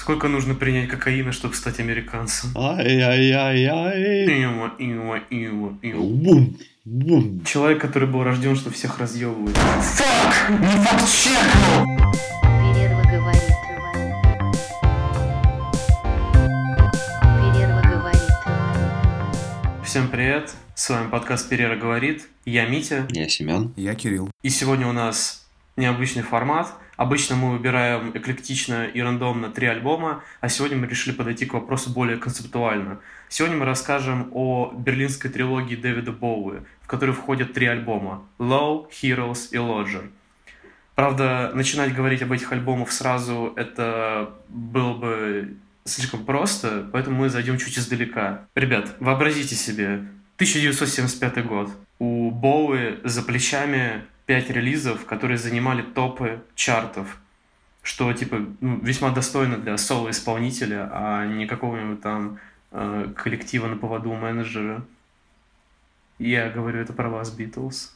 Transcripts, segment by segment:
Сколько нужно принять кокаина, чтобы стать американцем? Ай-яй-яй-яй. Ио, ио, ио, ио. Бум, бум. Человек, который был рожден, чтобы всех разъебывать. Фак! Не факт-чекнул! Перерва говорит. Перерва говорит. Всем привет! С вами подкаст «Перера говорит». Я Митя. Я Семен. Я Кирилл. И сегодня у нас необычный формат. Обычно мы выбираем эклектично и рандомно три альбома, а сегодня мы решили подойти к вопросу более концептуально. Сегодня мы расскажем о берлинской трилогии Дэвида Боуи, в которой входят три альбома – Low, Heroes и Lodger. Правда, начинать говорить об этих альбомах сразу это было бы слишком просто, поэтому мы зайдем чуть издалека. Ребят, вообразите себе, 1975 год. У Боуи за плечами пять релизов, которые занимали топы чартов, что типа ну, весьма достойно для соло-исполнителя, а не какого-нибудь там э, коллектива на поводу менеджера. Я говорю это про вас, Битлз.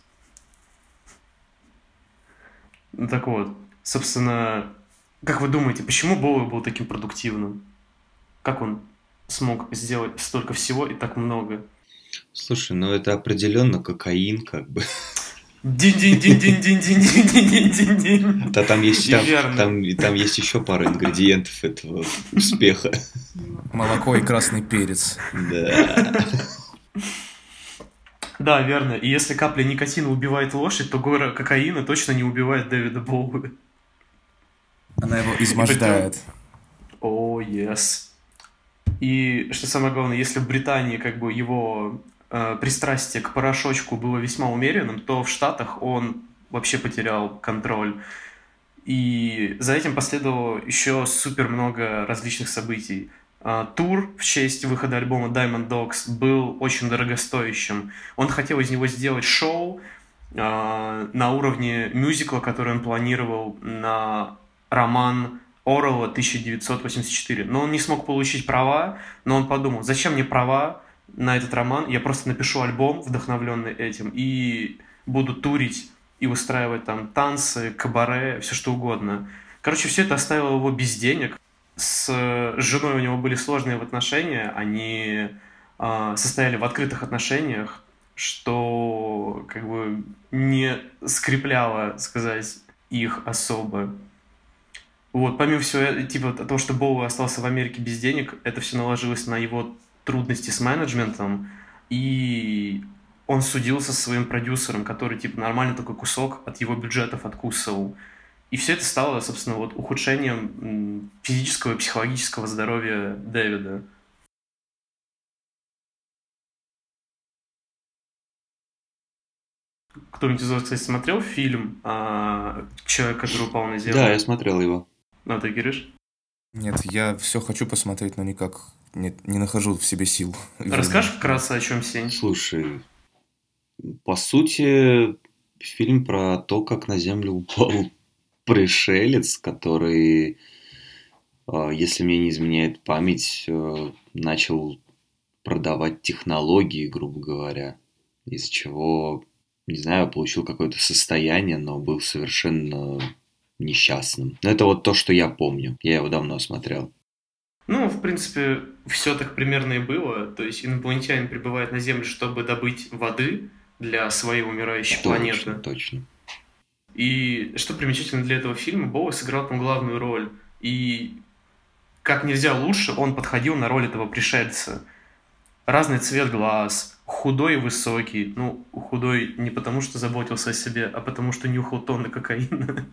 Ну так вот, собственно, как вы думаете, почему Боуи был таким продуктивным? Как он смог сделать столько всего и так много? Слушай, ну это определенно кокаин, как бы. Динь-динь-динь-динь-динь-динь-динь-динь. Да там есть, там, там, там есть еще пара ингредиентов этого успеха. Молоко и красный перец. Да. Да, верно. И если капля никотина убивает лошадь, то гора кокаина точно не убивает Дэвида Боуи. Она его измождает. О, yes. И что самое главное, если в Британии как бы его э, пристрастие к порошочку было весьма умеренным, то в Штатах он вообще потерял контроль. И за этим последовало еще супер много различных событий. А, Тур в честь выхода альбома Diamond Dogs был очень дорогостоящим. Он хотел из него сделать шоу а, на уровне мюзикла, который он планировал на роман Орла 1984. Но он не смог получить права, но он подумал, зачем мне права на этот роман? Я просто напишу альбом, вдохновленный этим, и буду турить и устраивать там танцы, кабаре, все что угодно. Короче, все это оставило его без денег. С женой у него были сложные отношения, они а, состояли в открытых отношениях, что как бы не скрепляло, сказать, их особо. Вот, помимо всего, э, типа того, что Боуи остался в Америке без денег, это все наложилось на его трудности с менеджментом, и он судился со своим продюсером, который, типа, нормальный такой кусок от его бюджетов откусывал. И все это стало, собственно, вот ухудшением физического и психологического здоровья Дэвида. Кто-нибудь из вас, кстати, смотрел фильм а, «Человек, который упал на землю»? Да, я смотрел его. А ты, Кириш? Нет, я все хочу посмотреть, но никак нет, не нахожу в себе сил. Расскажешь вкратце, о чем сень? Слушай, по сути, фильм про то, как на Землю упал пришелец, который, э, если мне не изменяет память, э, начал продавать технологии, грубо говоря, из чего, не знаю, получил какое-то состояние, но был совершенно несчастным. Но это вот то, что я помню. Я его давно смотрел. Ну, в принципе, все так примерно и было. То есть инопланетянин прибывает на Землю, чтобы добыть воды для своей умирающей планеты. Точно, точно. И что примечательно для этого фильма, Боуи сыграл там главную роль. И как нельзя лучше он подходил на роль этого пришельца. Разный цвет глаз, худой и высокий. Ну, худой не потому, что заботился о себе, а потому, что нюхал тонны кокаина.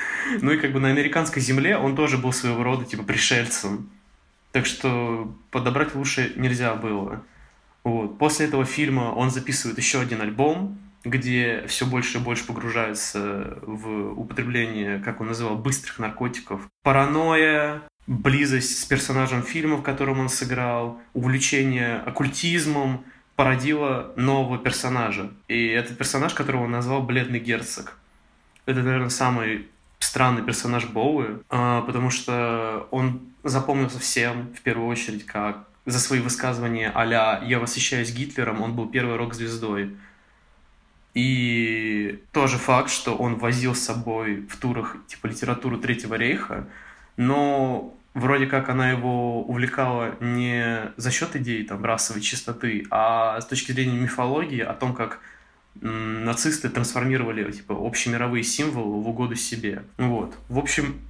Ну и как бы на американской земле он тоже был своего рода типа пришельцем. Так что подобрать лучше нельзя было. Вот. После этого фильма он записывает еще один альбом, где все больше и больше погружается в употребление, как он называл, быстрых наркотиков. Паранойя, близость с персонажем фильма, в котором он сыграл, увлечение оккультизмом породило нового персонажа. И этот персонаж, которого он назвал Бледный Герцог. Это, наверное, самый странный персонаж Боуи, а, потому что он запомнился всем, в первую очередь, как за свои высказывания а «я восхищаюсь Гитлером», он был первой рок-звездой. И тоже факт, что он возил с собой в турах типа литературу Третьего рейха, но вроде как она его увлекала не за счет идей там расовой чистоты, а с точки зрения мифологии о том, как нацисты трансформировали типа общемировые символы в угоду себе. Вот. В общем,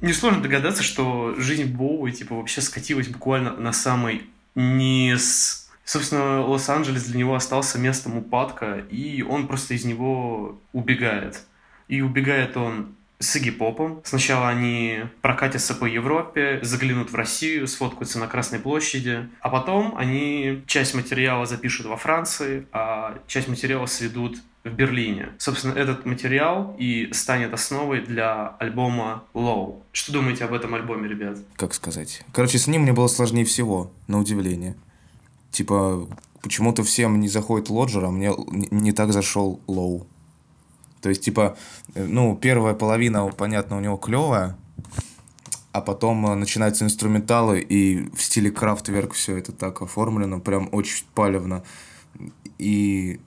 несложно догадаться, что жизнь Боуи типа вообще скатилась буквально на самый низ. Собственно, Лос-Анджелес для него остался местом упадка, и он просто из него убегает. И убегает он с Игги Попом. Сначала они прокатятся по Европе, заглянут в Россию, сфоткаются на Красной площади, а потом они часть материала запишут во Франции, а часть материала сведут в Берлине. Собственно, этот материал и станет основой для альбома Low. Что думаете об этом альбоме, ребят? Как сказать? Короче, с ним мне было сложнее всего, на удивление. Типа, почему-то всем не заходит Лоджер, а мне не, так зашел Лоу. То есть, типа, э, ну, первая половина, понятно, у него клевая, а потом э, начинаются инструменталы, и в стиле Крафтверк все это так оформлено, прям очень палевно. И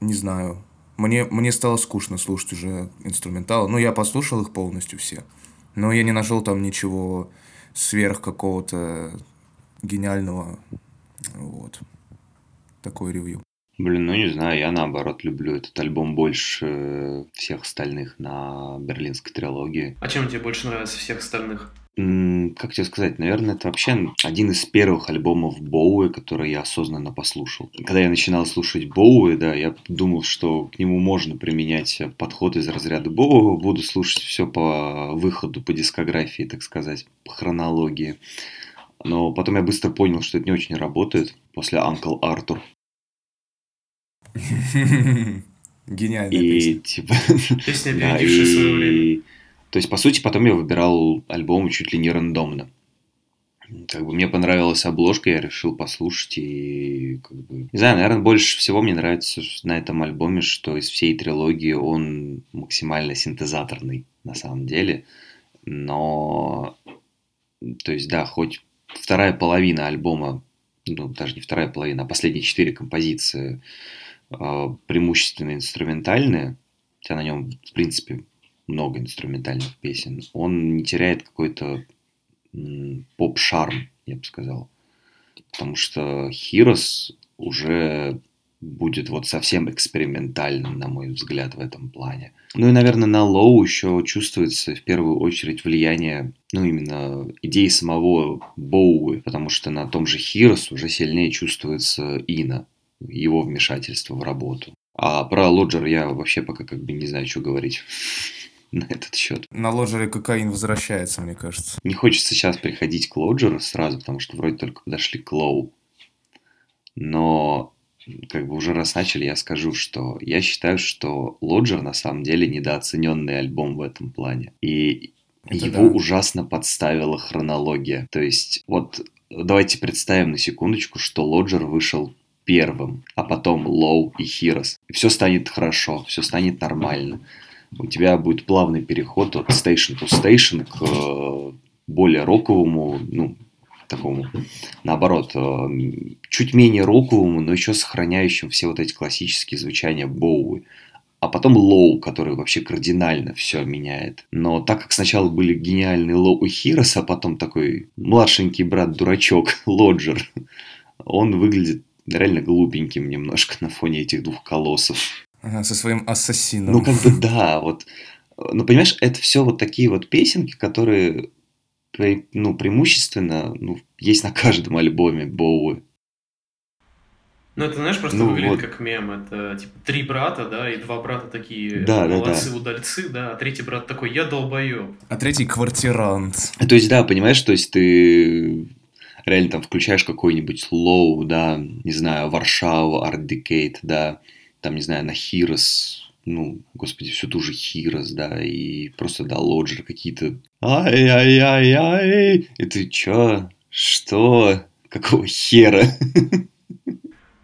не знаю, мне, мне стало скучно слушать уже инструменталы. Ну, я послушал их полностью все, но я не нашел там ничего сверх какого-то гениального. Вот. Такой ревью. Блин, ну не знаю, я наоборот люблю этот альбом больше всех остальных на берлинской трилогии. А чем тебе больше нравится всех остальных? М, Как тебе сказать, наверное, это вообще один из первых альбомов Боуи, который я осознанно послушал. Когда я начинал слушать Боуи, да, я думал, что к нему можно применять подход из разряда Боуи, буду слушать все по выходу, по дискографии, так сказать, по хронологии. Но потом я быстро понял, что это не очень работает после Uncle Артур. Гениальная И песня. типа... Песня, Да, опередившая свое время. и... То есть, по сути, потом я выбирал альбом чуть ли не рандомно. Как бы мне понравилась обложка, я решил послушать и как бы... Не знаю, наверное, больше всего мне нравится на этом альбоме, что из всей трилогии он максимально синтезаторный на самом деле. Но... То есть, да, хоть вторая половина альбома, ну, даже не вторая половина, а последние четыре композиции преимущественно инструментальные, хотя на нем, в принципе, много инструментальных песен, он не теряет какой-то поп-шарм, я бы сказал. Потому что Heroes уже будет вот совсем экспериментальным, на мой взгляд, в этом плане. Ну и, наверное, на Лоу еще чувствуется в первую очередь влияние, ну, именно идеи самого Боуи, потому что на том же Heroes уже сильнее чувствуется Ина, его вмешательство в работу. А про Лоджер я вообще пока как бы не знаю, что говорить на этот счет. На ложере кокаин возвращается, мне кажется. Не хочется сейчас приходить к Лоджеру сразу, потому что вроде только подошли к Лоу. Но как бы уже раз начали, я скажу, что я считаю, что Лоджер на самом деле недооцененный альбом в этом плане. И Это его да. ужасно подставила хронология. То есть, вот давайте представим на секундочку, что Лоджер вышел первым, а потом Лоу и Хирос. И все станет хорошо, все станет нормально. У тебя будет плавный переход от station to station к э, более роковому, ну, такому, наоборот, э, чуть менее роковому, но еще сохраняющим все вот эти классические звучания Боуи. А потом Лоу, который вообще кардинально все меняет. Но так как сначала были гениальные Лоу и Хирос, а потом такой младшенький брат-дурачок Лоджер, он выглядит реально глупеньким немножко на фоне этих двух колоссов. Ага, со своим ассасином. Ну, как бы да, вот. Ну, понимаешь, это все вот такие вот песенки, которые, ну, преимущественно, ну, есть на каждом альбоме Боуи. Ну, это, знаешь, просто Ну, выглядит вот. как мем. Это, типа, три брата, да, и два брата такие Да, да, молодцы-удальцы, да, а третий брат такой, я долбоеб. А третий квартирант. То есть, да, понимаешь, то есть ты реально там включаешь какой-нибудь Лоу, да, не знаю, Варшаву, Арт Декейт, да, там, не знаю, на Хирос, ну, господи, всю ту же Хирос, да, и просто, да, Лоджер какие-то ай-яй-яй-яй, и ты чё? Что? Какого хера?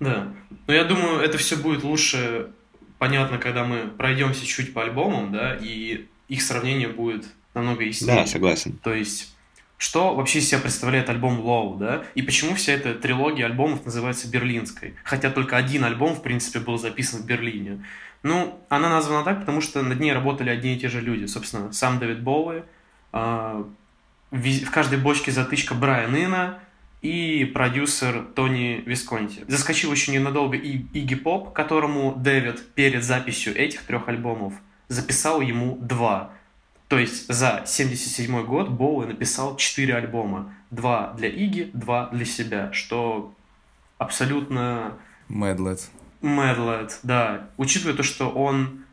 Да. Но я думаю, это все будет лучше понятно, когда мы пройдемся чуть по альбомам, да, и их сравнение будет намного яснее. Да, согласен. То есть, что вообще из себя представляет альбом Low, да? И почему вся эта трилогия альбомов называется Берлинской? Хотя только один альбом, в принципе, был записан в Берлине. Ну, она названа так, потому что над ней работали одни и те же люди. Собственно, сам Дэвид Боуи, а, в каждой бочке затычка Брайан Ина и продюсер Тони Висконти. Заскочил еще ненадолго и Игги Поп, которому Дэвид перед записью этих трех альбомов записал ему два. То есть за 77 год Боуи написал 4 альбома. Два для Иги, два для себя, что абсолютно... Мэдлет. Мэдлет, да. Учитывая то, что он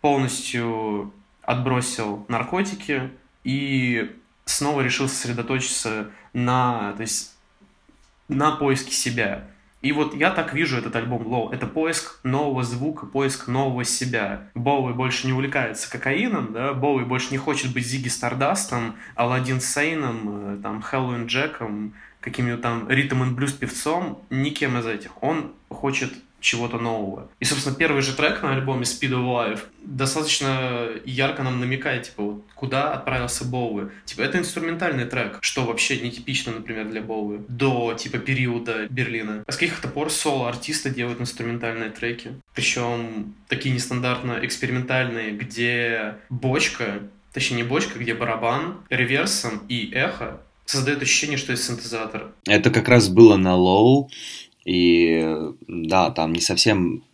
полностью отбросил наркотики и снова решил сосредоточиться на, то есть, на поиске себя. И вот я так вижу этот альбом Low. Это поиск нового звука, поиск нового себя. Боуи больше не увлекается кокаином, да, Боуи больше не хочет быть Зиги Стардастом, Аладдин Сейном, э, там, Хэллоуин Джеком, каким-нибудь там ритм и блюз певцом, никем из этих. Он хочет чего-то нового. И, собственно, первый же трек на альбоме Speed of Life достаточно ярко нам намекает, типа, вот, куда отправился Боуи. Типа, это инструментальный трек, что вообще нетипично, например, для Боуи, до, типа, периода Берлина. А с каких-то пор соло-артисты делают инструментальные треки. Причем такие нестандартно экспериментальные, где бочка, точнее, не бочка, где барабан реверсом и эхо создает ощущение, что это синтезатор. Это как раз было на Low, и да, там не совсем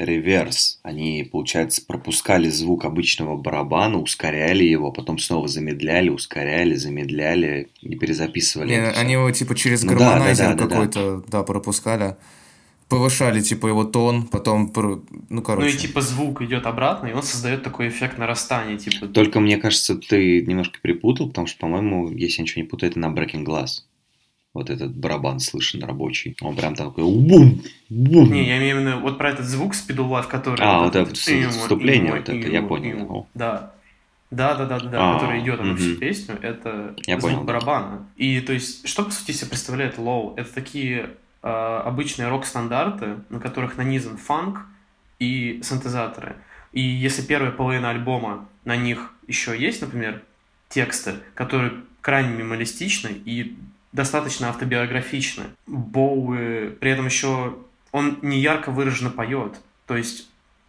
реверс. Они, получается, пропускали звук обычного барабана, ускоряли его, потом снова замедляли, ускоряли, замедляли и перезаписывали. Не, они его типа через ну, гармонайзер да, да, да, какой-то, да, да, пропускали. Повышали, типа, его тон, потом, ну, короче. Ну и, типа, звук идет обратно, и он создает такой эффект нарастания, типа. Только, мне кажется, ты немножко перепутал, потому что, по-моему, если я ничего не путаю, это на Breaking Glass вот этот барабан слышен рабочий. Он прям такой бум, бум. Не, я имею в виду вот про этот звук Speed of Life, который... А, вот это вступление, вот это, я понял. Да. Да, да, да, да, да, который идет на всю песню, это я звук понял. барабана. И то есть, что по сути себе представляет Low? Это такие э, обычные рок-стандарты, на которых нанизан фанк и синтезаторы. И если первая половина альбома на них еще есть, например, тексты, которые крайне минималистичны и достаточно автобиографичны. Боуи при этом еще он не ярко выраженно поет. То есть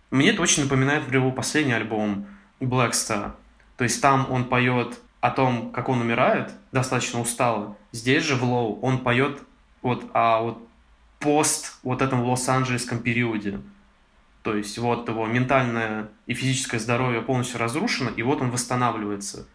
мне это очень напоминает его последний альбом Star. То есть там он поет о том, как он умирает, достаточно устало. Здесь же в Low он поет вот о вот пост вот этом лос-анджелесском периоде. То есть вот его ментальное и физическое здоровье полностью разрушено, и вот он восстанавливается.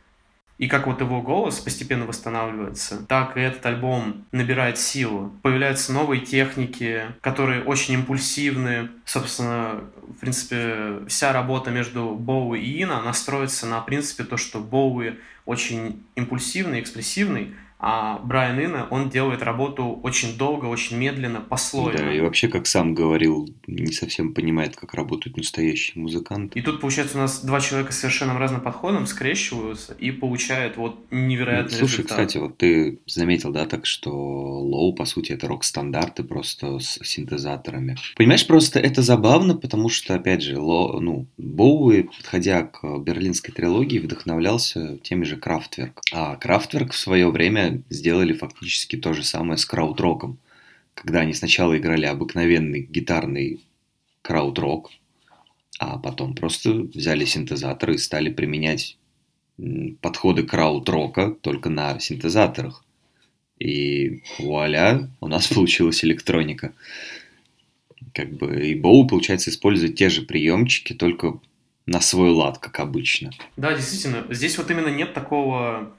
И как вот его голос постепенно восстанавливается, так и этот альбом набирает силу. Появляются новые техники, которые очень импульсивны. Собственно, в принципе, вся работа между Боуи и Ина, она строится на принципе то, что Боуи очень импульсивный, экспрессивный, а Брайан Ино, он делает работу очень долго, очень медленно, послойно. Да, и вообще, как сам говорил, не совсем понимает, как работают настоящие музыканты. И тут, получается, у нас два человека с совершенно разным подходом скрещиваются и получают вот невероятный Слушай, результат. кстати, вот ты заметил, да, так что Low, по сути, это рок-стандарты просто с синтезаторами. Понимаешь, просто это забавно, потому что, опять же, Low, ну, Боуи, подходя к берлинской трилогии, вдохновлялся теми же Крафтверк. А Крафтверк в свое время сделали фактически то же самое с краутроком. Когда они сначала играли обыкновенный гитарный краудрок, а потом просто взяли синтезаторы и стали применять подходы краудрока только на синтезаторах. И вуаля, у нас получилась электроника. Как бы и Боу, получается, использует те же приемчики, только на свой лад, как обычно. Да, действительно. Здесь вот именно нет такого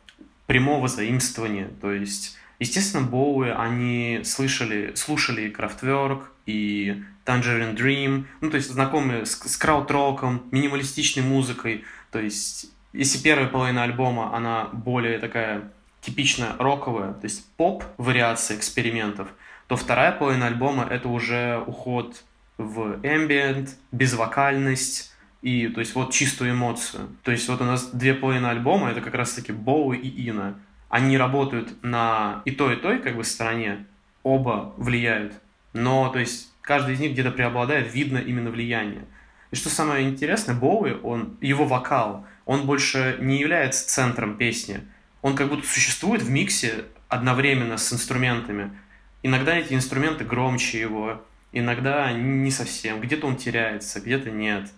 прямого заимствования. То есть, естественно, Боуи, они слышали, слушали Kraftwerk и Tangerine Dream, ну, то есть знакомые с, с краудроком, минималистичной музыкой. То есть, если первая половина альбома, она более такая типично роковая, то есть поп, вариация экспериментов, то вторая половина альбома это уже уход в ambient, безвокальность, и, то есть, вот чистую эмоцию. То есть, вот у нас две половины альбома, это как раз-таки Боуи и Ина. Они работают на и той, и той, как бы, стороне. Оба влияют. Но, то есть, каждый из них где-то преобладает, видно именно влияние. И что самое интересное, Боуи, он, его вокал, он больше не является центром песни. Он как будто существует в миксе одновременно с инструментами. Иногда эти инструменты громче его, иногда не совсем. Где-то он теряется, где-то нет.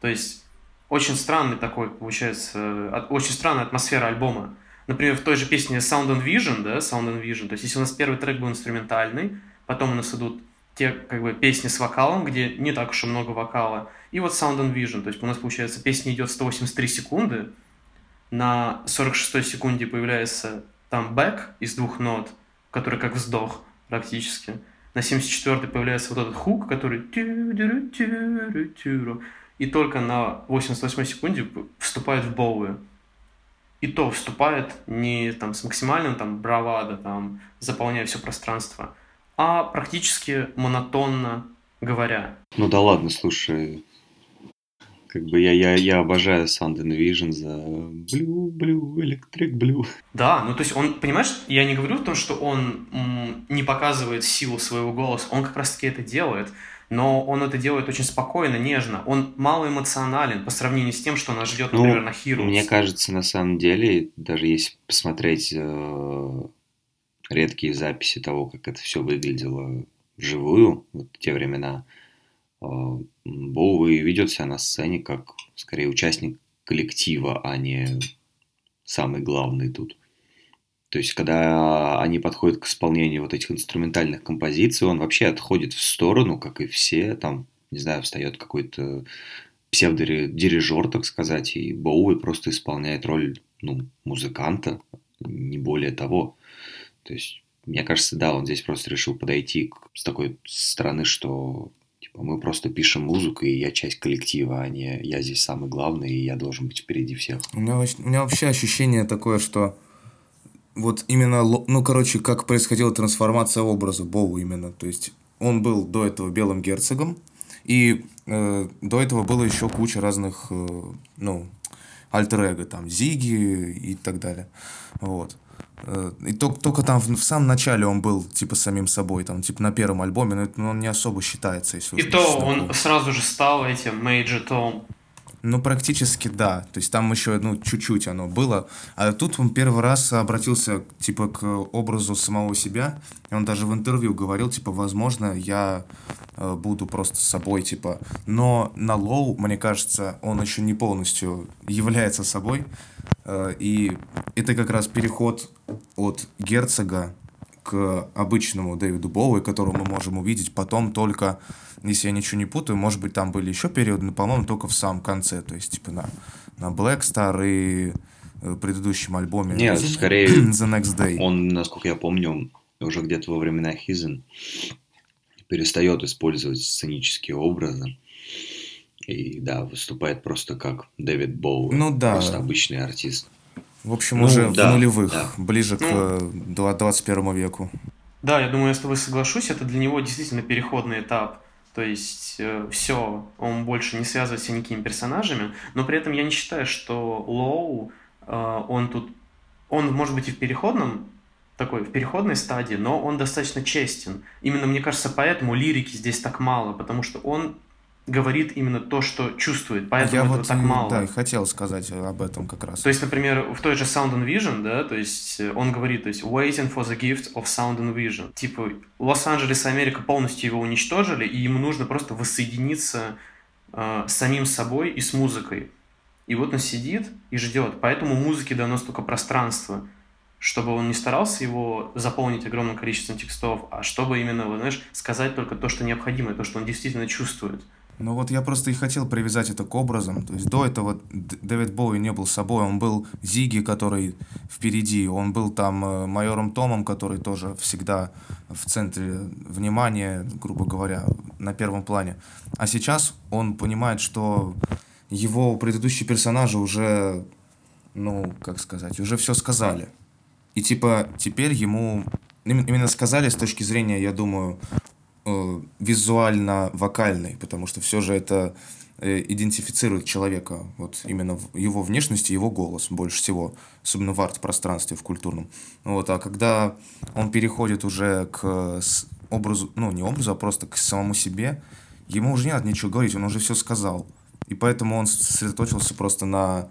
То есть очень странный такой, получается, очень странная атмосфера альбома. например, в той же песне Sound and Vision, да, Sound and Vision, то есть если у нас первый трек был инструментальный, потом у нас идут те как бы песни с вокалом, где не так уж и много вокала, и вот Sound and Vision, то есть у нас получается песня идет 183 секунды, на 46 секунде появляется там бэк из двух нот, который как вздох практически. На 74 появляется вот этот хук, который и только на 88 секунде вступает в Боуи. И то вступает не там с максимальным там бравадо, там, заполняя все пространство, а практически монотонно говоря. Ну да ладно, слушай, как бы я, я, я обожаю Sound and Vision за Blue, Blue, Electric Blue. Да, ну то есть он, понимаешь, я не говорю о том, что он м, не показывает силу своего голоса, он как раз таки это делает, но он это делает очень спокойно, нежно, он мало эмоционален по сравнению с тем, что нас ждет, например, Ну, на Heroes. Мне кажется, на самом деле, даже если посмотреть э, редкие записи того, как это все выглядело вживую, вот в те времена, э, Боуи ведет себя на сцене как скорее участник коллектива, а не самый главный тут. То есть, когда они подходят к исполнению вот этих инструментальных композиций, он вообще отходит в сторону, как и все, там, не знаю, встает какой-то псевдодирижер, так сказать, и Боуи просто исполняет роль, ну, музыканта, не более того. То есть, мне кажется, да, он здесь просто решил подойти с такой стороны, что типа, мы просто пишем музыку, и я часть коллектива, а не я здесь самый главный, и я должен быть впереди всех. У меня, у меня вообще ощущение такое, что вот именно, ну, короче, как происходила трансформация образа Боу именно. То есть он был до этого белым герцогом, и э, до этого было еще куча разных, э, ну, альтер там, Зиги и так далее. Вот. Э, И только, только там в, в самом начале он был, типа, самим собой, там, типа, на первом альбоме, но это, ну, он не особо считается, если И то он сразу же стал этим Major Tom. Ну, практически да. То есть там еще, ну, чуть-чуть оно было. А тут он первый раз обратился, типа, к образу самого себя. И он даже в интервью говорил, типа, возможно, я э, буду просто собой, типа. Но на Low, мне кажется, он еще не полностью является собой. Э, и это как раз переход от герцога к обычному Дэвиду Боуи, которого мы можем увидеть потом только, если я ничего не путаю, может быть, там были еще периоды, но, по-моему, только в самом конце, то есть, типа, на, на Black Star и э, предыдущем альбоме Нет, скорее The Next Day. Он, насколько я помню, уже где-то во времена Хизен перестает использовать сценические образы. И да, выступает просто как Дэвид Боуи. Ну да. Просто обычный артист. В общем, Ну, уже да, в нулевых, да. ближе к Ну. э, два- 21 веку. Да, я думаю, я с тобой соглашусь, это для него действительно переходный этап. То есть все, он больше не связывает себя никакими персонажами, но при этом я не считаю, что Лоу, э, он тут, он может быть и в переходном, такой, в переходной стадии, но он достаточно честен. Именно, мне кажется, поэтому лирики здесь так мало, потому что он говорит именно то, что чувствует, поэтому я этого вот так мало. да, и хотел сказать об этом как раз. То есть, например, в той же Sound and Vision, да, то есть э, он говорит, то есть waiting for the gift of sound and vision. Типа, Лос-Анджелес и Америка полностью его уничтожили, и ему нужно просто воссоединиться э, с самим собой и с музыкой. И вот он сидит и ждет. Поэтому музыке дано столько пространства, чтобы он не старался его заполнить огромным количеством текстов, а чтобы именно, знаешь, сказать только то, что необходимо, то, что он действительно чувствует. Ну вот я просто и хотел привязать это к образам. То есть до этого Дэвид Боуи не был собой, он был Зиги, который впереди, он был там э, майором Томом, который тоже всегда в центре внимания, грубо говоря, на первом плане. А сейчас он понимает, что его предыдущие персонажи уже, ну, как сказать, уже все сказали. И типа теперь ему именно сказали с точки зрения, я думаю, визуально-вокальной, потому что все же это э, идентифицирует человека, вот именно его внешность и его голос больше всего, особенно в арт-пространстве, в культурном. Вот, а когда он переходит уже к образу, ну не образу, а просто к самому себе, ему уже не надо ничего говорить, он уже все сказал. И поэтому он сосредоточился просто на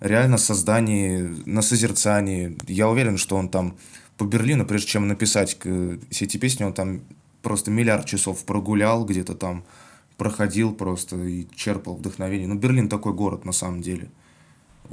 реально создании, на созерцании. Я уверен, что он там по Берлину, прежде чем написать все эти песни, он там просто миллиард часов прогулял где-то там, проходил просто и черпал вдохновение. Ну, Берлин такой город на самом деле.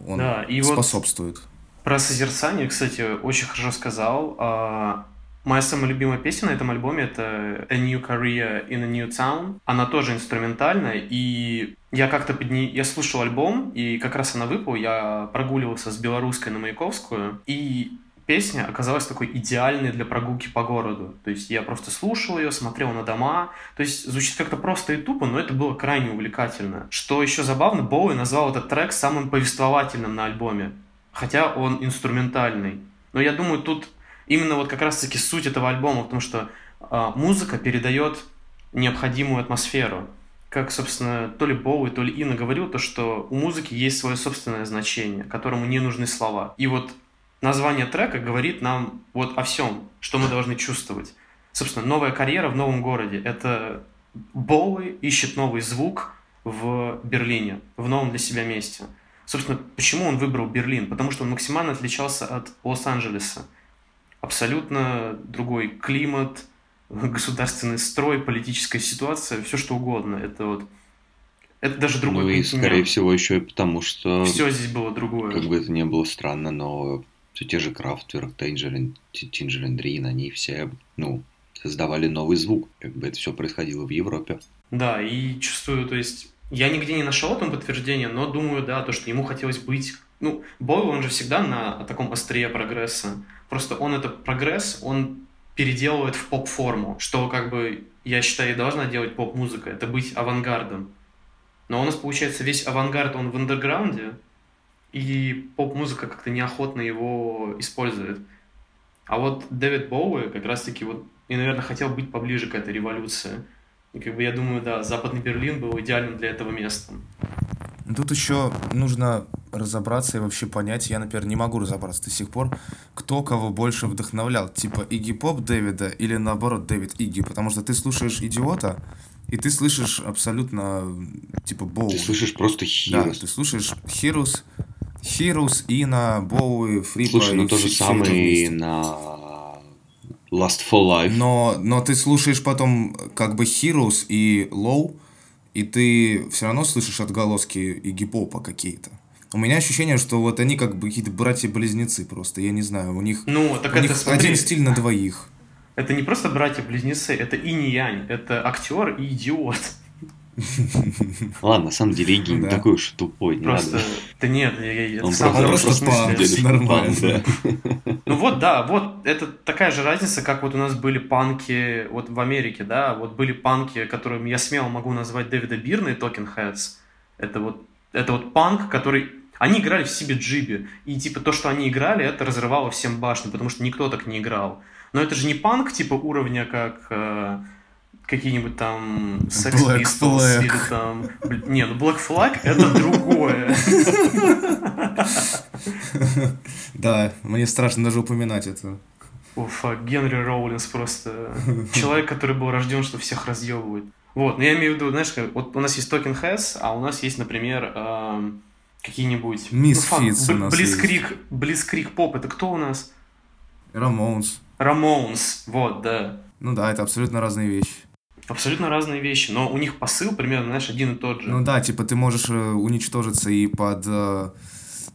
Он Да, и вот- способствует. Про созерцание, кстати, очень хорошо сказал. А, Моя самая любимая песня на этом альбоме это A New Career in a New Town. Она тоже инструментальная, и я как-то под ней... Я слушал альбом, и как раз она выпала, я прогуливался с белорусской на Маяковскую, и песня оказалась такой идеальной для прогулки по городу. То есть я просто слушал ее, смотрел на дома. То есть звучит как-то просто и тупо, но это было крайне увлекательно. Что еще забавно, Боуи назвал этот трек самым повествовательным на альбоме. Хотя он инструментальный. Но я думаю, тут именно вот как раз-таки суть этого альбома, потому что э, музыка передает необходимую атмосферу. Как, собственно, то ли Боуи, то ли Инна говорил, то, что у музыки есть свое собственное значение, которому не нужны слова. И вот название трека говорит нам вот о всем, что мы должны чувствовать. Собственно, новая карьера в новом городе. Это Боуи ищет новый звук в Берлине, в новом для себя месте. Собственно, почему он выбрал Берлин? Потому что он максимально отличался от Лос-Анджелеса абсолютно другой климат, государственный строй, политическая ситуация, все что угодно. Это вот это даже другой Ну и, скорее всего, еще и потому, что... Все здесь было другое. Как бы это ни было странно, но все те же Крафтверк, Tangerine, Tangerine Dream, они все, ну, создавали новый звук. Как бы это все происходило в Европе. Да, и чувствую, то есть, я нигде не нашел этому подтверждения, но думаю, да, то, что ему хотелось быть... Ну, Бойл, он же всегда на таком острие прогресса. Просто он этот прогресс, он переделывает в поп-форму, что как бы, я считаю, и должна делать поп-музыка, это быть авангардом. Но у нас, получается, весь авангард, он в андерграунде, и поп-музыка как-то неохотно его использует. А вот Дэвид Боуэ как раз-таки вот, и, наверное, хотел быть поближе к этой революции. И как бы я думаю, да, Западный Берлин был идеальным для этого местом. Тут еще нужно разобраться и вообще понять, я, например, не могу разобраться до сих пор, кто кого больше вдохновлял, типа Игги Поп Дэвида или наоборот Дэвид Игги, потому что ты слушаешь «Идиота», и ты слышишь абсолютно, типа, Боуи. Ты слышишь просто Heroes. Да, ты слушаешь Heroes, Heroes, Ина, Боуи, Фрипа. Слушай, ну то же самое и на Last for Life. Но, но ты слушаешь потом как бы Heroes и Low, и ты все равно слышишь отголоски и гип-попа какие-то. У меня ощущение, что вот они как бы какие-то братья-близнецы просто, я не знаю, у них, ну, так у это, них смотри, один стиль на двоих. Это не просто братья-близнецы, это и не янь, это актер и идиот. Ладно, на самом деле Игги не такой уж тупой, не Просто, да нет, я, просто, нормально. Ну вот, да, вот это такая же разница, как вот у нас были панки вот в Америке, да, вот были панки, которыми я смело могу назвать Дэвида Бирна и Talking Heads. Это вот, это вот панк, который... Они играли в себе джиби, и типа то, что они играли, это разрывало всем башню, потому что никто так не играл. Но это же не панк типа уровня, как э, какие-нибудь там Sex Black Pistols Flag. или там... бл- Не, ну Black Flag это другое. Да, мне страшно даже упоминать это. Уфа, Генри Роулинс просто человек, который был рожден, чтобы всех разъебывать. Вот, но я имею в виду, знаешь, вот у нас есть Talking Heads, а у нас есть, например, эм, какие-нибудь... Misfits ну, у нас Блицкрик, Блицкрик Поп, это кто у нас? Ramones. Ramones, вот, да. Ну да, это абсолютно разные вещи. Абсолютно разные вещи, но у них посыл примерно, знаешь, один и тот же. Ну да, типа ты можешь э, уничтожиться и под э,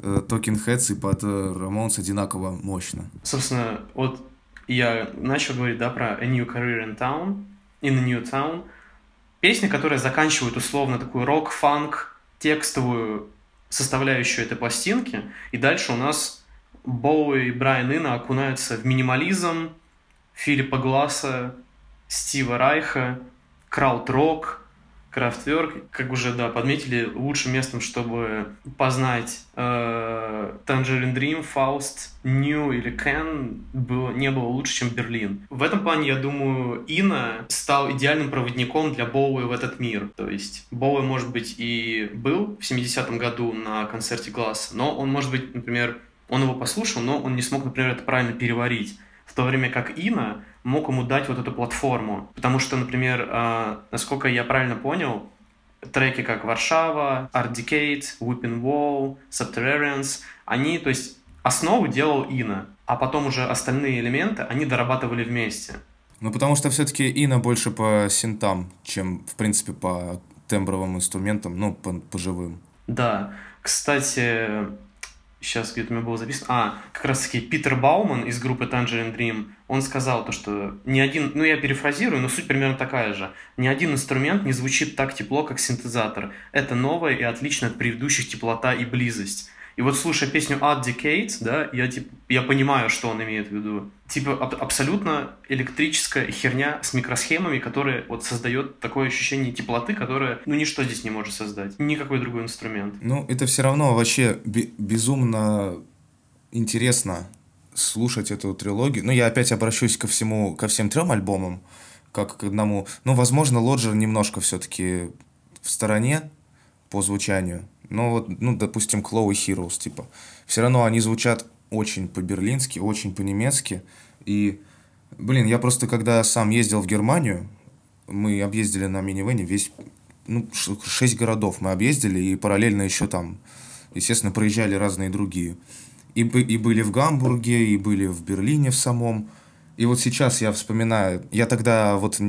э, Talking Heads, и под Рамоунс одинаково мощно. Собственно, вот я начал говорить, да, про A New Career in Town, In a New Town. Песня, которая заканчивает условно такую рок-фанк, текстовую составляющую этой пластинки. И дальше у нас Боуи и Брайан Инна окунаются в минимализм Филиппа Гласса, Стива Райха, крауд-рок, Крафтверк, как уже, да, подметили, лучшим местом, чтобы познать э, Tangerine Dream, Faust, New или Ken, было, не было лучше, чем Берлин. В этом плане, я думаю, Ина стал идеальным проводником для Боуи в этот мир. То есть Боуи, может быть, и был в 70-м году на концерте Гласса, но он, может быть, например, он его послушал, но он не смог, например, это правильно переварить. В то время как Ина мог ему дать вот эту платформу. Потому что, например, э, насколько я правильно понял, треки как «Варшава», «Art Decade», «Whipping Wall», «Subterraneans», они, то есть, основу делал Ина, а потом уже остальные элементы они дорабатывали вместе. Ну потому что все-таки Ина больше по синтам, чем, в принципе, по тембровым инструментам, ну, по, по живым. Да. Кстати, сейчас где-то у меня было записано, а, как раз таки Питер Бауман из группы Tangerine Dream, он сказал то, что ни один, ну я перефразирую, но суть примерно такая же, ни один инструмент не звучит так тепло, как синтезатор. Это новое и отлично от предыдущих теплота и близость. И вот слушая песню Ad Decade, да, я, типа, я понимаю, что он имеет в виду. Типа аб- абсолютно электрическая херня с микросхемами, которая вот создает такое ощущение теплоты, которое, ну, ничто здесь не может создать. Никакой другой инструмент. Ну, это все равно вообще бе- безумно интересно слушать эту трилогию. Ну, я опять обращусь ко всему, ко всем трем альбомам, как к одному. Ну, возможно, Лоджер немножко все-таки в стороне по звучанию. Но вот, ну, допустим, Chloe Heroes, типа. Все равно они звучат очень по-берлински, очень по-немецки. И, блин, я просто когда сам ездил в Германию, мы объездили на минивене весь, ну, шесть городов мы объездили, и параллельно еще там, естественно, проезжали разные другие. И, и были в Гамбурге, и были в Берлине в самом. И вот сейчас я вспоминаю, я тогда вот,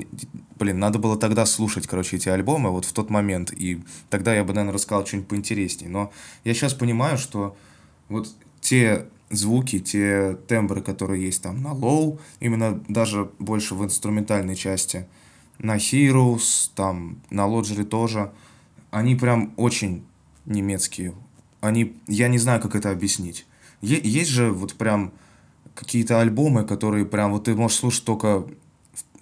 блин, надо было тогда слушать, короче, эти альбомы вот в тот момент, и тогда я бы, наверное, рассказал что-нибудь поинтереснее. Но я сейчас понимаю, что вот те звуки, те тембры, которые есть там на Low, именно даже больше в инструментальной части, на Heroes, там, на Лоджере тоже, они прям очень немецкие. Они, я не знаю, как это объяснить. Е- есть же вот прям какие-то альбомы, которые прям вот ты можешь слушать только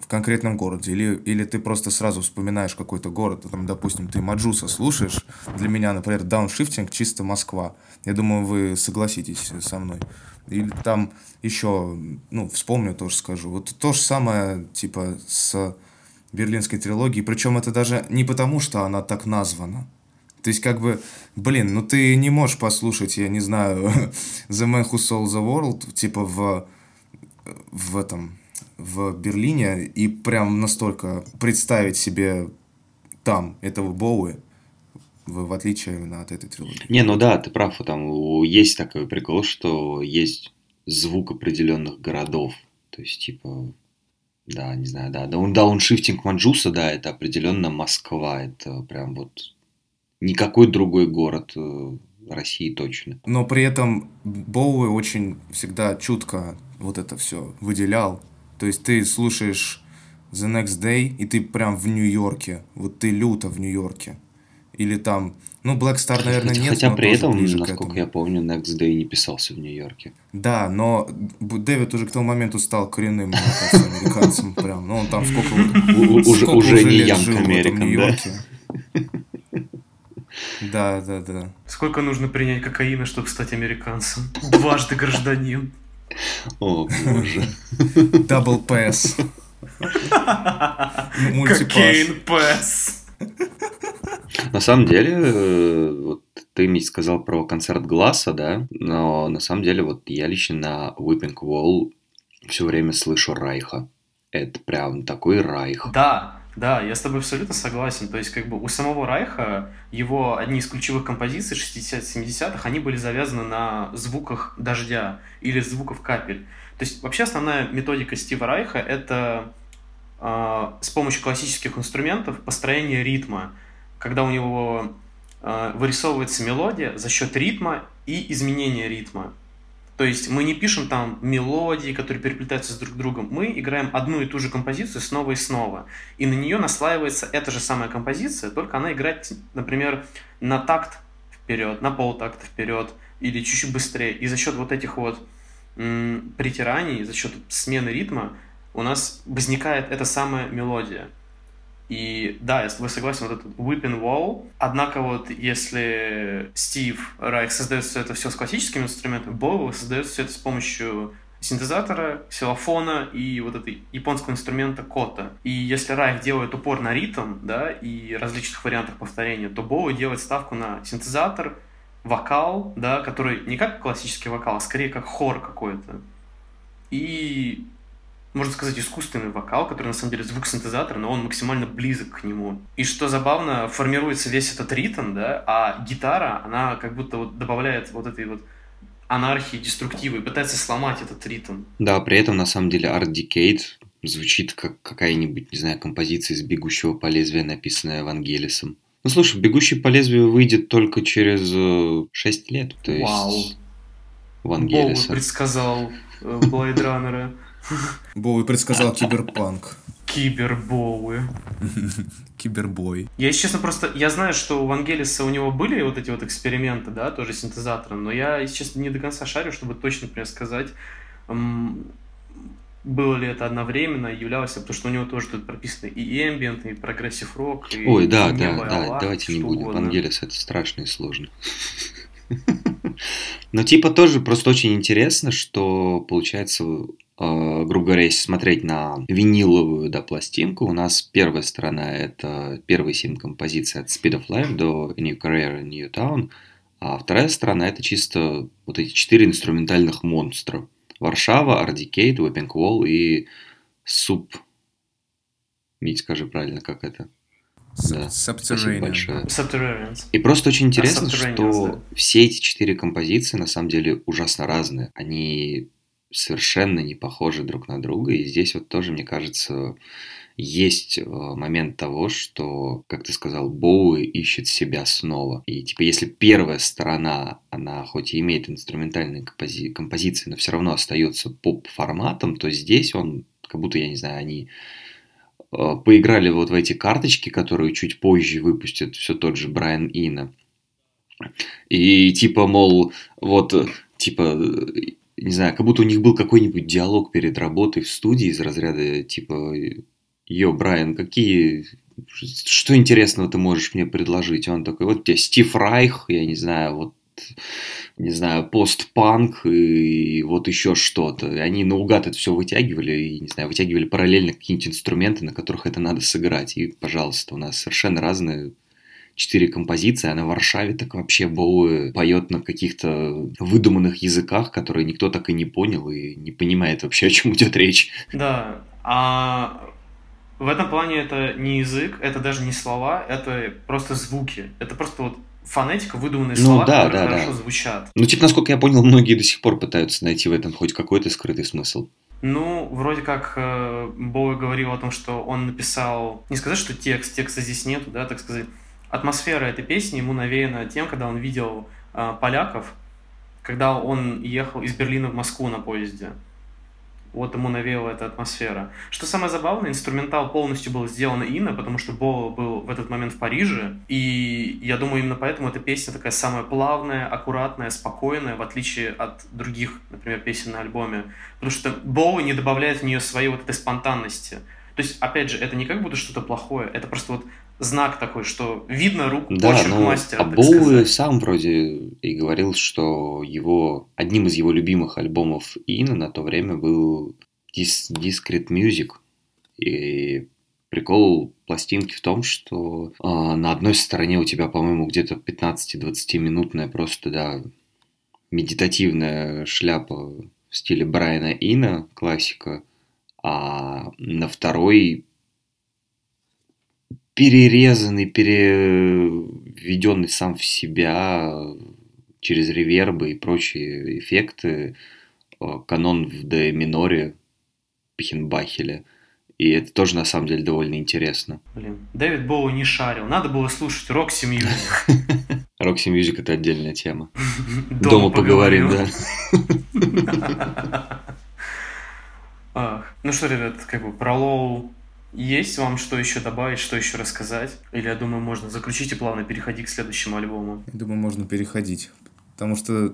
в, конкретном городе, или, или ты просто сразу вспоминаешь какой-то город, там, допустим, ты Маджуса слушаешь, для меня, например, дауншифтинг чисто Москва. Я думаю, вы согласитесь со мной. Или там еще, ну, вспомню, тоже скажу. Вот то же самое, типа, с берлинской трилогией. Причем это даже не потому, что она так названа. То есть, как бы, блин, ну ты не можешь послушать, я не знаю, The Man Who Sold the World, типа, в, в этом, в Берлине, и прям настолько представить себе там этого Боуи, в, в отличие именно от этой трилогии. Не, ну да, ты прав, там есть такой прикол, что есть звук определенных городов. То есть, типа, да, не знаю, да, даун- дауншифтинг Манджуса, да, это определенно Москва, это прям вот никакой другой город э, России точно. Но при этом Боуи очень всегда чутко вот это все выделял. То есть ты слушаешь The Next Day, и ты прям в Нью-Йорке. Вот ты люто в Нью-Йорке. Или там... Ну, Black Star, наверное, Хотя, нет, хотя но при этом, ближе насколько этому. я помню, Next Day не писался в Нью-Йорке. Да, но Дэвид уже к тому моменту стал коренным, кажется, американцем прям. Ну, он там сколько вот... Уже, сколько уже не лет Янг жил в да? Нью-Йорке. Да, да, да. Сколько нужно принять кокаина, чтобы стать американцем? Дважды гражданин. О, боже. М- multipass. Cocaine pass. На самом деле, э, вот ты мне сказал про концерт Гласса, да, но на самом деле вот я лично на Weeping Wall все время слышу Райха. Это прям такой Райх. Да, да, я с тобой абсолютно согласен. То есть, как бы у самого Райха его одни из ключевых композиций 60-70-х, они были завязаны на звуках дождя или звуков капель. То есть, вообще основная методика Стива Райха — это э, с помощью классических инструментов построение ритма, когда у него э, вырисовывается мелодия за счет ритма и изменения ритма. То есть мы не пишем там мелодии, которые переплетаются с друг другом. Мы играем одну и ту же композицию снова и снова. И на нее наслаивается эта же самая композиция, только она играет, например, на такт вперед, на полтакта вперед или чуть-чуть быстрее. И за счет вот этих вот м, притираний, за счет смены ритма у нас возникает эта самая мелодия. И да, я с тобой согласен, вот этот whipping wall. Однако вот если Стив Райх создает все это все с классическими инструментами, Боуэлл создает все это с помощью синтезатора, ксилофона и вот этой японского инструмента кота. И если Райх делает упор на ритм, да, и различных вариантах повторения, то Боуэлл делает ставку на синтезатор, вокал, да, который не как классический вокал, а скорее как хор какой-то. И можно сказать, искусственный вокал, который на самом деле звук синтезатора, но он максимально близок к нему. И что забавно, формируется весь этот ритм, да, а гитара, она как будто вот добавляет вот этой вот анархии, деструктива и пытается сломать этот ритм. Да, при этом на самом деле Art Decade звучит как какая-нибудь, не знаю, композиция из «Бегущего по лезвию», написанная Вангелисом. Ну, слушай, «Бегущий по лезвию» выйдет только через э, 6 лет. То есть, Вау. Вангелиса. предсказал э, Blade Runner. Боуи предсказал киберпанк. Кибер Боуи. Кибербой. Я, если честно, просто... Я знаю, что у Вангелиса у него были вот эти вот эксперименты, да, тоже с синтезатором, но я, если честно, не до конца шарю, чтобы точно, например, сказать, было ли это одновременно, являлось ли, потому что у него тоже тут прописано и ambient, и progressive rock, и Ой, да, и да, да, Аллах, давайте не будем. угодно. Вангелис это страшно и сложно. Но типа тоже просто очень интересно, что получается, грубо говоря, если смотреть на виниловую да, пластинку, у нас первая сторона это первые семь композиций от Speed of Life до New Career in New Town, а вторая сторона это чисто вот эти четыре инструментальных монстра. Варшава, Ardicate, Whipping Wall и Суп. Мить, скажи правильно, как это? Да, Спасибо Subterranean. И просто очень интересно, Subterraneans, что да. все эти четыре композиции на самом деле ужасно разные. Они совершенно не похожи друг на друга. И здесь вот тоже, мне кажется, есть э, момент того, что, как ты сказал, Боуи ищет себя снова. И типа, если первая сторона, она хоть и имеет инструментальные компози- композиции, но все равно остается поп-форматом, то здесь он, как будто, я не знаю, они э, поиграли вот в эти карточки, которые чуть позже выпустит все тот же Брайан Ина. И типа, мол, вот, э, типа, не знаю, как будто у них был какой-нибудь диалог перед работой в студии из разряда, типа, Йо, Брайан, какие... Что интересного ты можешь мне предложить? Он такой, вот тебе Стив Райх, я не знаю, вот не знаю, постпанк и вот еще что-то. Они наугад это все вытягивали, и, не знаю, вытягивали параллельно какие-нибудь инструменты, на которых это надо сыграть. И, пожалуйста, у нас совершенно разные четыре композиции, а на Варшаве так вообще Боуи поет на каких-то выдуманных языках, которые никто так и не понял и не понимает вообще, о чем идет речь. Да, а в этом плане это не язык, это даже не слова, это просто звуки. Это просто вот фонетика, выдуманные Ну слова, да, которые да, хорошо да. звучат. Ну, типа, насколько я понял, многие до сих пор пытаются найти в этом хоть какой-то скрытый смысл. Ну, вроде как э, Боуи говорил о том, что он написал, не сказать, что текст, текста здесь нету, да, так сказать, атмосфера этой песни ему навеяна тем, когда он видел э, поляков, когда он ехал из Берлина в Москву на поезде. Вот ему навеяла эта атмосфера. Что самое забавное, инструментал полностью был сделан Инна, потому что Боу был в этот момент в Париже, и я думаю, именно поэтому эта песня такая самая плавная, аккуратная, спокойная, в отличие от других, например, песен на альбоме. Потому что Боу не добавляет в нее своей вот этой спонтанности. То есть, опять же, это не как будто что-то плохое, это просто вот знак такой, что видно руку Да, почерк но мастера, а Боуи сам вроде и говорил, что его одним из его любимых альбомов Инна на то время был Dis- Discrete Music. И прикол пластинки в том, что а, на одной стороне у тебя, по-моему, где-то 15-20 минутная просто, да, медитативная шляпа в стиле Брайана Ина, классика, а на второй перерезанный, переведенный сам в себя через ревербы и прочие эффекты э, канон в Д миноре Пахельбеля. И это тоже на самом деле довольно интересно. Блин, Дэвид Боуи не шарил. Надо было слушать Roxy Music. Roxy Music это отдельная тема. Дома поговорим, да. Ах, Ну что, ребят, как бы про Лоу есть вам что еще добавить, что еще рассказать? Или, я думаю, можно заключить и плавно переходить к следующему альбому. Я думаю, можно переходить. Потому что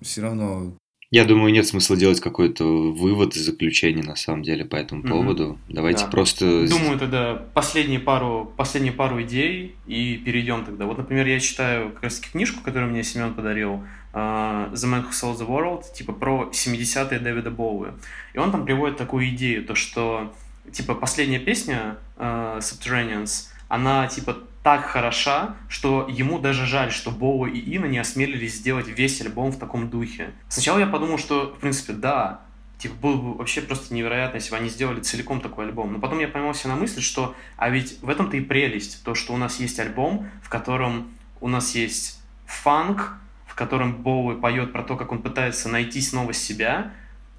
все равно... Я думаю, нет смысла делать какой-то вывод и заключение на самом деле по этому Мгм. поводу. Давайте Да. просто... Думаю, тогда последние пару, последние пару идей и перейдем тогда. Вот, например, я читаю как раз книжку, которую мне Семен подарил, а, The Man Who Sold the World, типа про 70-е Дэвида Боуи. И он там приводит такую идею, то что типа последняя песня а, Subterraneans, она типа так хороша, что ему даже жаль, что Боуи и Ина не осмелились сделать весь альбом в таком духе. Сначала я подумал, что, в принципе, да, типа, было бы вообще просто невероятно, если бы они сделали целиком такой альбом. Но потом я поймался на мысль, что, а ведь в этом-то и прелесть, то, что у нас есть альбом, в котором у нас есть фанк, котором Боуи поет про то, как он пытается найти снова себя,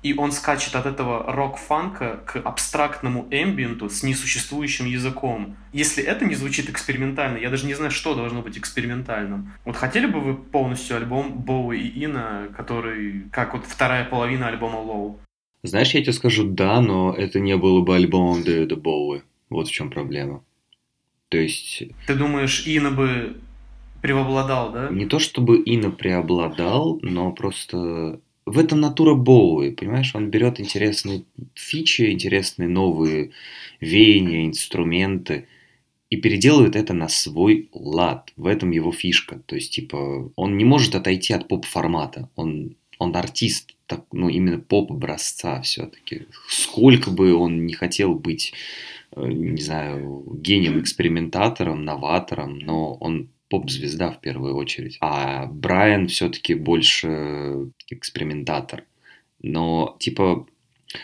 и он скачет от этого рок-фанка к абстрактному эмбиенту с несуществующим языком. Если это не звучит экспериментально, я даже не знаю, что должно быть экспериментальным. Вот хотели бы вы полностью альбом Боуи и Ина, который как вот вторая половина альбома Лоу? Знаешь, я тебе скажу да, но это не было бы альбомом Дэвида Боуи. Вот в чем проблема. То есть... Ты думаешь, Ина бы преобладал, да? Не то чтобы Ина преобладал, но просто в этом натура Боуи, понимаешь? Он берет интересные фичи, интересные новые веяния, инструменты и переделывает это на свой лад. В этом его фишка. То есть, типа, он не может отойти от поп-формата. Он, он артист, так, ну, именно поп-образца все-таки. Сколько бы он не хотел быть, э, не знаю, гением-экспериментатором, новатором, но он поп-звезда в первую очередь. А Брайан все-таки больше экспериментатор. Но, типа,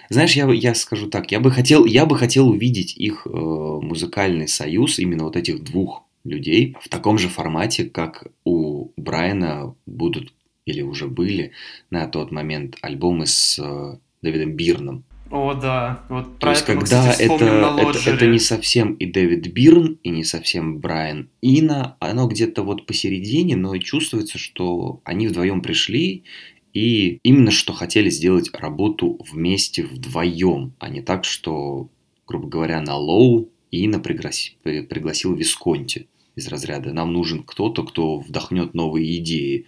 знаешь, я, я скажу так, я бы хотел, я бы хотел увидеть их э, музыкальный союз, именно вот этих двух людей, в таком же формате, как у Брайана будут или уже были на тот момент альбомы с э, Дэвидом Бирном. О, да. Вот То есть, когда это, это, это не совсем и Дэвид Бирн, и не совсем Брайан Ино, оно где-то вот посередине, но чувствуется, что они вдвоем пришли, и именно что хотели сделать работу вместе вдвоем, а не так, что, грубо говоря, на Low Ино пригласи, пригласил Висконти из разряда «Нам нужен кто-то, кто вдохнет новые идеи».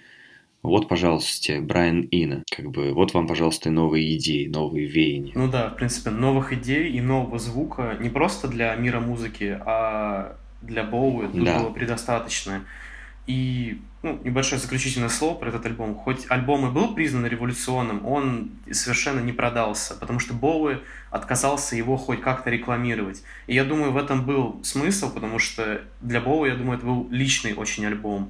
Вот, пожалуйста, Брайан Ино. Как бы, вот вам, пожалуйста, новые идеи, новые веяния. Ну да, в принципе, новых идей и нового звука не просто для мира музыки, а для Боуи тут да. было предостаточно. И ну, небольшое заключительное слово про этот альбом. Хоть альбом и был признан революционным, он совершенно не продался, потому что Боуи отказался его хоть как-то рекламировать. И я думаю, в этом был смысл, потому что для Боуи, я думаю, это был личный очень альбом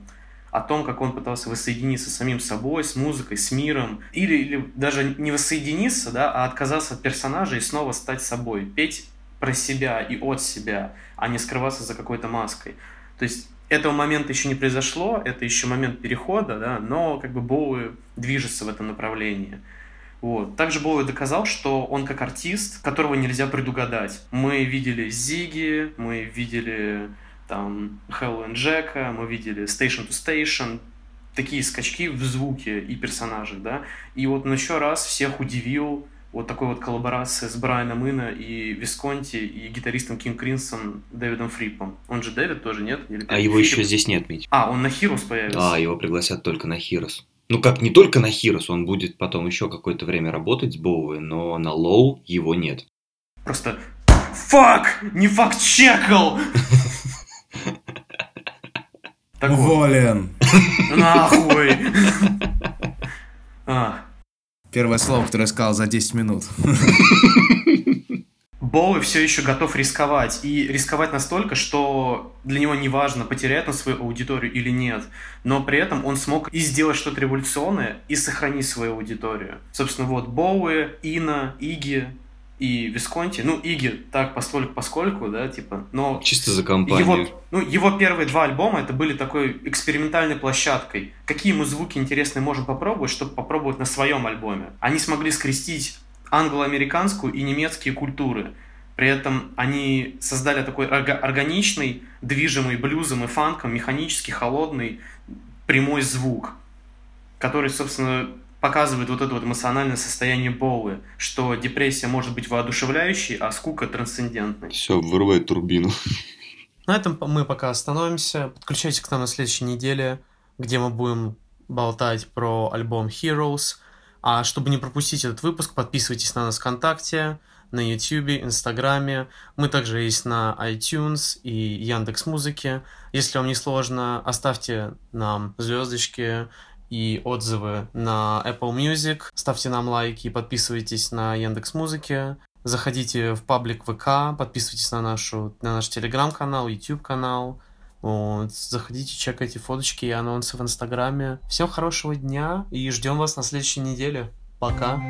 о том, как он пытался воссоединиться с самим собой, с музыкой, с миром, или, или даже не воссоединиться, да, а отказаться от персонажа и снова стать собой, петь про себя и от себя, а не скрываться за какой-то маской. То есть этого момента еще не произошло, это еще момент перехода, да, но как бы Боуи движется в этом направлении. Вот. Также Боуи доказал, что он как артист, которого нельзя предугадать. Мы видели Зиги, мы видели там and Jack, мы видели Station to Station, такие скачки в звуке и персонажах, да. И вот он еще раз всех удивил вот такой вот коллаборацией с Брайаном Инна и Висконти и гитаристом Кинг Кринсон Дэвидом Фрипом. Он же Дэвид тоже, нет? Или а его Фрип? еще здесь нет, Мить. А, он на Хирос появится? А, его пригласят только на Хирос. Ну, как не только на Хирос, он будет потом еще какое-то время работать с Боуи, но на Лоу его нет. Просто фак! Не факт чекал! Уволен. Нахуй. А. Первое слово, которое я сказал за 10 минут. Боуи все еще готов рисковать. И рисковать настолько, что для него не важно, потерять он свою аудиторию или нет. Но при этом он смог и сделать что-то революционное, и сохранить свою аудиторию. Собственно, вот Боуи, Ина, Иги, и Висконти, ну, Иги так постольку поскольку, да, типа, но... Чисто за компанию. Его, ну, его первые два альбома, это были такой экспериментальной площадкой. Какие мы звуки интересные можем попробовать, чтобы попробовать на своем альбоме. Они смогли скрестить англо-американскую и немецкие культуры. При этом они создали такой органичный, движимый блюзом и фанком, механический, холодный, прямой звук, который, собственно, показывает вот это вот эмоциональное состояние Боуи, что депрессия может быть воодушевляющей, а скука трансцендентной. Все, вырывай турбину. На этом мы пока остановимся. Подключайтесь к нам на следующей неделе, где мы будем болтать про альбом Heroes. А чтобы не пропустить этот выпуск, подписывайтесь на нас ВКонтакте, на YouTube, Инстаграме. Мы также есть на iTunes и Яндекс Музыке. Если вам не сложно, оставьте нам звездочки, и отзывы на Apple Music. Ставьте нам лайки, подписывайтесь на Яндекс Музыке. Заходите в паблик ВК, подписывайтесь на, нашу, на наш телеграм-канал, YouTube канал. Вот, заходите, чекайте фоточки и анонсы в Инстаграме. Всем хорошего дня и ждем вас на следующей неделе. Пока.